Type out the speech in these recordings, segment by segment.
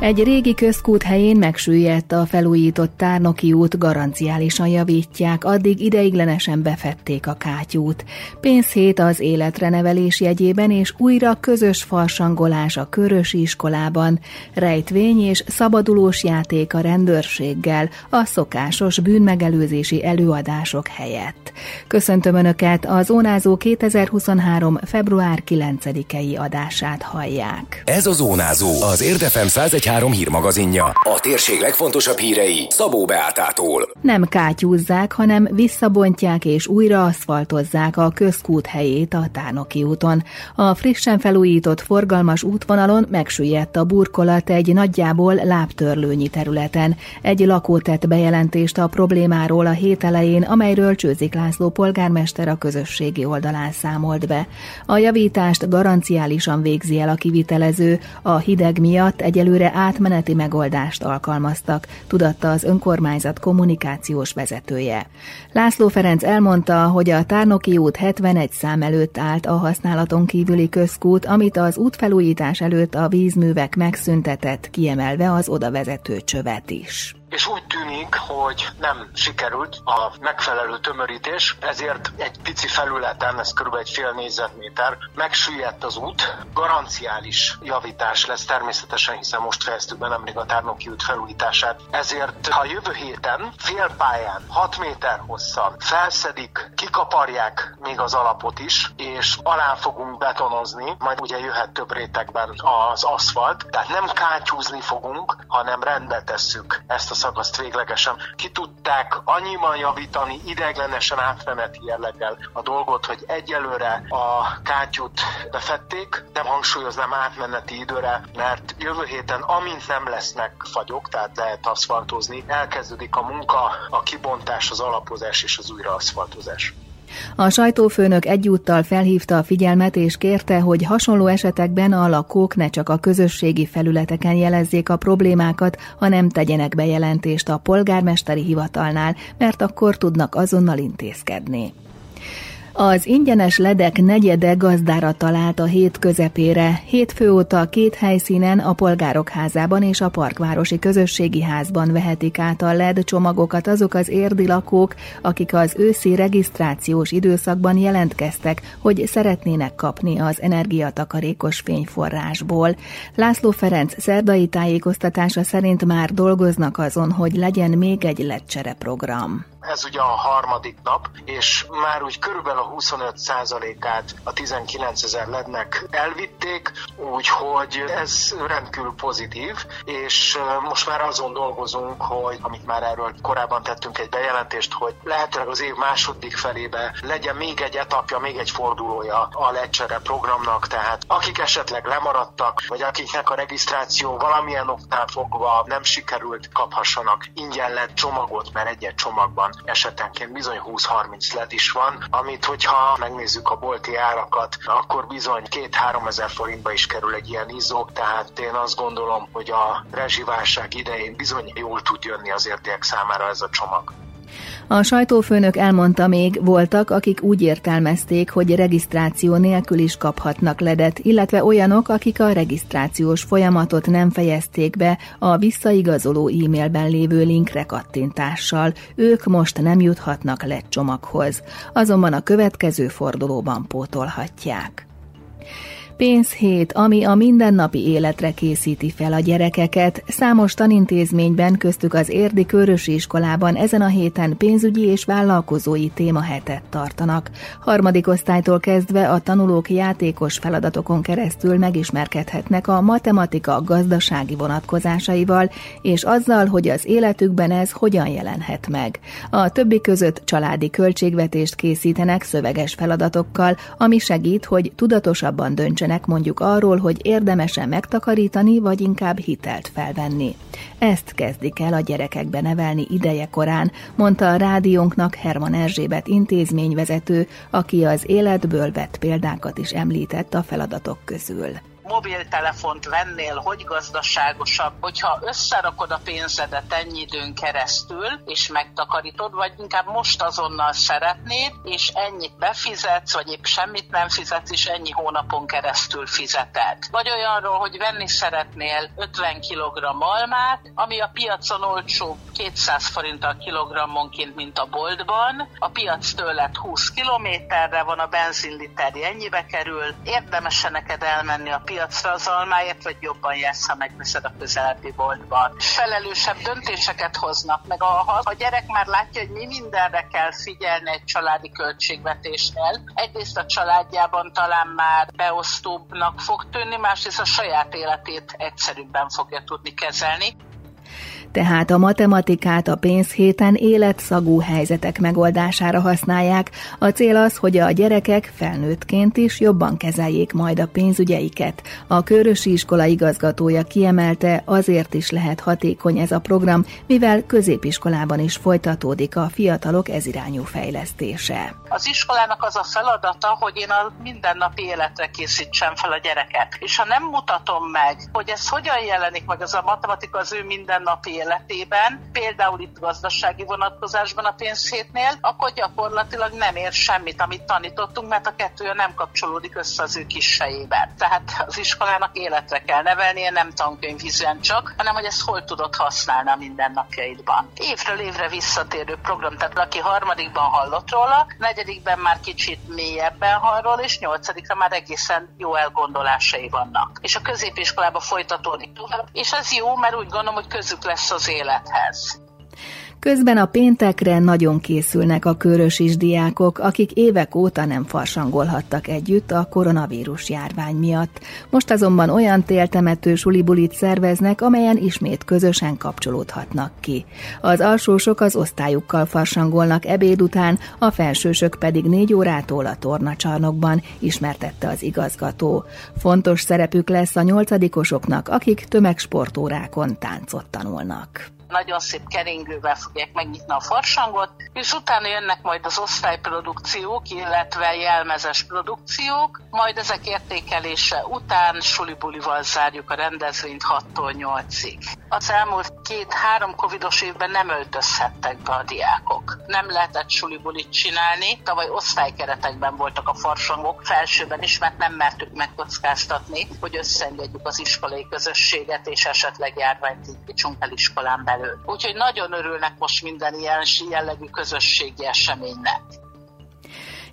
Egy régi közkút helyén megsüllyedt a felújított Tárnoki út, garanciálisan javítják, addig ideiglenesen befették a kátyút. Pénzhét az életre nevelés jegyében és újra közös farsangolás a körösi iskolában, rejtvény és szabadulós játék a rendőrséggel, a szokásos bűnmegelőzési előadások helyett. Köszöntöm Önöket, az Ónázó 2023. február 9-i adását hallják. Ez a Zónázó, az Érdefem 101 113 hírmagazinja. A térség legfontosabb hírei Szabó Beátától. Nem kátyúzzák, hanem visszabontják és újra aszfaltozzák a közkút helyét a Tárnoki úton. A frissen felújított forgalmas útvonalon megsüllyedt a burkolat egy nagyjából lábtörlőnyi területen. Egy lakó tett bejelentést a problémáról a hét elején, amelyről Csőzik László polgármester a közösségi oldalán számolt be. A javítást garanciálisan végzi el a kivitelező, a hideg miatt egyelőre átmeneti megoldást alkalmaztak, tudatta az önkormányzat kommunikációs vezetője. László Ferenc elmondta, hogy a Tárnoki út 71 szám előtt állt a használaton kívüli közkút, amit az útfelújítás előtt a vízművek megszüntetett, kiemelve az odavezető csövet is és úgy tűnik, hogy nem sikerült a megfelelő tömörítés, ezért egy pici felületen, ez kb. egy fél négyzetméter, megsüllyedt az út, garanciális javítás lesz természetesen, hiszen most fejeztük be nemrég a Tárnoki út felújítását, ezért ha jövő héten félpályán 6 méter hosszan felszedik, kikaparják még az alapot is, és alá fogunk betonozni, majd ugye jöhet több rétegben az aszfalt, tehát nem kátyúzni fogunk, hanem rendbe tesszük ezt a szakaszt véglegesen. Ki tudták annyiban javítani ideglenesen átmeneti jelleggel a dolgot, hogy egyelőre a kátyút befették, nem hangsúlyoznám átmeneti időre, mert jövő héten, amint nem lesznek fagyok, tehát lehet aszfaltozni, elkezdődik a munka, a kibontás, az alapozás és az újraaszfaltozás. A sajtófőnök egyúttal felhívta a figyelmet és kérte, hogy hasonló esetekben a lakók ne csak a közösségi felületeken jelezzék a problémákat, hanem tegyenek bejelentést a polgármesteri hivatalnál, mert akkor tudnak azonnal intézkedni. Az ingyenes ledek negyede gazdára talált a hét közepére. Hétfő óta két helyszínen, a Polgárok házában és a Parkvárosi Közösségi Házban vehetik át a LED csomagokat azok az érdi lakók, akik az őszi regisztrációs időszakban jelentkeztek, hogy szeretnének kapni az energiatakarékos fényforrásból. László Ferenc szerdai tájékoztatása szerint már dolgoznak azon, hogy legyen még egy ledcsere program. Ez ugye a harmadik nap, és már úgy körülbelül a 25%-át a 19 ezer lednek elvitték, úgyhogy ez rendkívül pozitív, és most már azon dolgozunk, hogy amit már erről korábban tettünk egy bejelentést, hogy lehetőleg az év második felébe legyen még egy etapja, még egy fordulója a lecsere programnak, tehát akik esetleg lemaradtak, vagy akiknek a regisztráció valamilyen oknál fogva nem sikerült, kaphassanak ingyen lett csomagot, mert egy-egy csomagban esetenként bizony 20-30 led is van, amit hogyha megnézzük a bolti árakat, akkor bizony 2-3 ezer forintba is kerül egy ilyen izzó, tehát én azt gondolom, hogy a rezsiválság idején bizony jól tud jönni az érték számára ez a csomag. A sajtófőnök elmondta még, voltak, akik úgy értelmezték, hogy regisztráció nélkül is kaphatnak ledet, illetve olyanok, akik a regisztrációs folyamatot nem fejezték be a visszaigazoló e-mailben lévő linkre kattintással. Ők most nem juthatnak led csomaghoz, azonban a következő fordulóban pótolhatják. Pénzhét, ami a mindennapi életre készíti fel a gyerekeket. Számos tanintézményben, köztük az Érdi Körösi Iskolában ezen a héten pénzügyi és vállalkozói témahetet tartanak. Harmadik osztálytól kezdve a tanulók játékos feladatokon keresztül megismerkedhetnek a matematika gazdasági vonatkozásaival, és azzal, hogy az életükben ez hogyan jelenhet meg. A többi között családi költségvetést készítenek szöveges feladatokkal, ami segít, hogy tudatosabban döntsenek döntsenek mondjuk arról, hogy érdemesen megtakarítani, vagy inkább hitelt felvenni. Ezt kezdik el a gyerekekbe nevelni ideje korán, mondta a rádiónknak Herman Erzsébet intézményvezető, aki az életből vett példákat is említett a feladatok közül mobiltelefont vennél, hogy gazdaságosabb, hogyha összerakod a pénzedet ennyi időn keresztül, és megtakarítod, vagy inkább most azonnal szeretnéd, és ennyit befizetsz, vagy épp semmit nem fizetsz, és ennyi hónapon keresztül fizeted. Vagy olyanról, hogy venni szeretnél 50 kg almát, ami a piacon olcsó 200 forint a kilogrammonként, mint a boltban, a piac tőled 20 kilométerre van, a benzinliter ennyibe kerül, érdemes neked elmenni a piacra az almáért, vagy jobban jársz, ha megveszed a közelebbi boltban. Felelősebb döntéseket hoznak, meg a, ha a gyerek már látja, hogy mi mindenre kell figyelni egy családi költségvetésnél, egyrészt a családjában talán már beosztóbbnak fog tűnni, másrészt a saját életét egyszerűbben fogja tudni kezelni tehát a matematikát a pénzhéten életszagú helyzetek megoldására használják. A cél az, hogy a gyerekek felnőttként is jobban kezeljék majd a pénzügyeiket. A Körösi iskola igazgatója kiemelte, azért is lehet hatékony ez a program, mivel középiskolában is folytatódik a fiatalok ezirányú fejlesztése. Az iskolának az a feladata, hogy én a mindennapi életre készítsem fel a gyereket. És ha nem mutatom meg, hogy ez hogyan jelenik meg, az a matematika az ő mindennapi életében, például itt gazdasági vonatkozásban a pénzhétnél, akkor gyakorlatilag nem ér semmit, amit tanítottunk, mert a kettő nem kapcsolódik össze az ő kis fejében. Tehát az iskolának életre kell nevelnie, nem tankönyvvizűen csak, hanem hogy ezt hol tudod használni a mindennapjaidban. Évről évre visszatérő program, tehát aki harmadikban hallott róla, negyedikben már kicsit mélyebben hall és nyolcadikra már egészen jó elgondolásai vannak. És a középiskolában folytatódik tovább, és ez jó, mert úgy gondolom, hogy közük lesz az élethez. Közben a péntekre nagyon készülnek a körös diákok, akik évek óta nem farsangolhattak együtt a koronavírus járvány miatt. Most azonban olyan téltemető sulibulit szerveznek, amelyen ismét közösen kapcsolódhatnak ki. Az alsósok az osztályukkal farsangolnak ebéd után, a felsősök pedig négy órától a tornacsarnokban, ismertette az igazgató. Fontos szerepük lesz a nyolcadikosoknak, akik tömegsportórákon táncot tanulnak nagyon szép keringővel fogják megnyitni a farsangot, és utána jönnek majd az osztályprodukciók, illetve jelmezes produkciók, majd ezek értékelése után sulibulival zárjuk a rendezvényt 6-tól 8-ig. Az elmúlt két-három covidos évben nem öltözhettek be a diákok. Nem lehetett sulibulit csinálni, tavaly osztálykeretekben voltak a farsangok, felsőben is, mert nem mertük megkockáztatni, hogy összeengedjük az iskolai közösséget, és esetleg járványt indítsunk el iskolán belül elő. Úgyhogy nagyon örülnek most minden ilyen jellegű közösségi eseménynek.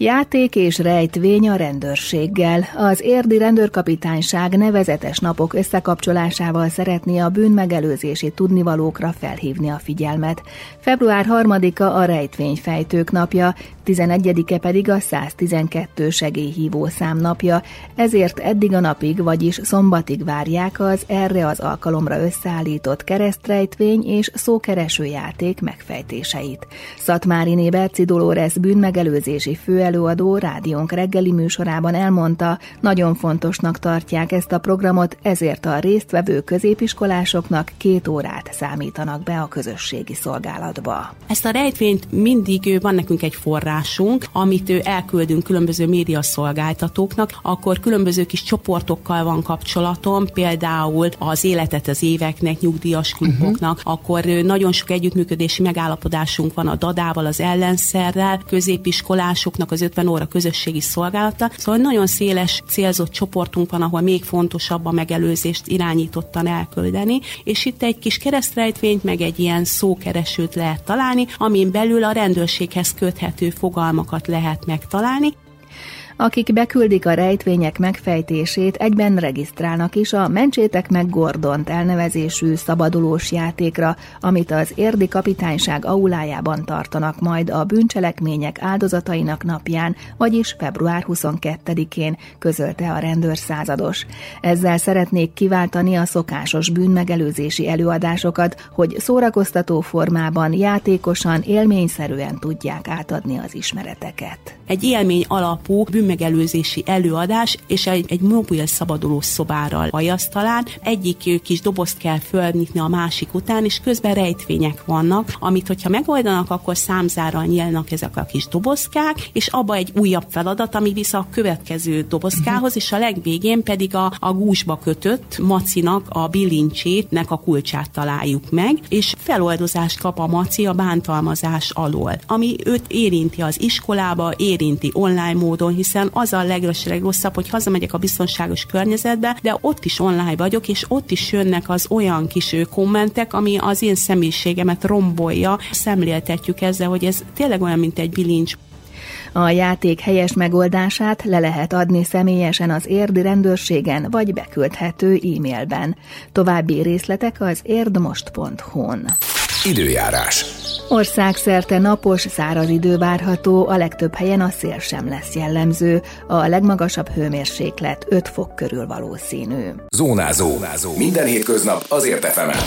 Játék és rejtvény a rendőrséggel. Az érdi rendőrkapitányság nevezetes napok összekapcsolásával szeretné a bűnmegelőzési tudnivalókra felhívni a figyelmet. Február 3-a a rejtvényfejtők napja, 11-e pedig a 112 segélyhívó számnapja, ezért eddig a napig, vagyis szombatig várják az erre az alkalomra összeállított keresztrejtvény és szókereső játék megfejtéseit. Szatmári Berci Dolores bűnmegelőzési főelőadó rádiónk reggeli műsorában elmondta, nagyon fontosnak tartják ezt a programot, ezért a résztvevő középiskolásoknak két órát számítanak be a közösségi szolgálatba. Ezt a rejtvényt mindig van nekünk egy forrás, forrásunk, amit elküldünk különböző média szolgáltatóknak, akkor különböző kis csoportokkal van kapcsolatom, például az életet az éveknek, nyugdíjas kluboknak, uh-huh. akkor nagyon sok együttműködési megállapodásunk van a dadával, az ellenszerrel, középiskolásoknak az 50 óra közösségi szolgálata. Szóval nagyon széles célzott csoportunk van, ahol még fontosabb a megelőzést irányítottan elküldeni, és itt egy kis keresztrejtvényt, meg egy ilyen szókeresőt lehet találni, amin belül a rendőrséghez köthető fogalmakat lehet megtalálni, akik beküldik a rejtvények megfejtését, egyben regisztrálnak is a Mentsétek meg Gordont elnevezésű szabadulós játékra, amit az érdi kapitányság aulájában tartanak majd a bűncselekmények áldozatainak napján, vagyis február 22-én, közölte a rendőr százados. Ezzel szeretnék kiváltani a szokásos bűnmegelőzési előadásokat, hogy szórakoztató formában, játékosan, élményszerűen tudják átadni az ismereteket. Egy élmény alapú bűn bűnmegelőzési előadás, és egy, egy mobil szabaduló szobára bajasztalán. Egyik kis dobozt kell fölnyitni a másik után, és közben rejtvények vannak, amit hogyha megoldanak, akkor számzára nyílnak ezek a kis dobozkák, és abba egy újabb feladat, ami vissza a következő dobozkához, és a legvégén pedig a, a gúzsba kötött macinak a bilincsétnek a kulcsát találjuk meg, és feloldozást kap a maci a bántalmazás alól, ami őt érinti az iskolába, érinti online módon, hiszen az a legrosszabb, hogy hazamegyek a biztonságos környezetbe, de ott is online vagyok, és ott is jönnek az olyan kis kommentek, ami az én személyiségemet rombolja. Szemléltetjük ezzel, hogy ez tényleg olyan, mint egy bilincs. A játék helyes megoldását le lehet adni személyesen az érdi rendőrségen, vagy beküldhető e-mailben. További részletek az érdmost.hu-n. Időjárás. Országszerte napos, száraz idő várható, a legtöbb helyen a szél sem lesz jellemző, a legmagasabb hőmérséklet 5 fok körül valószínű. Zónázó. Zónázó. Minden hétköznap azért efemen.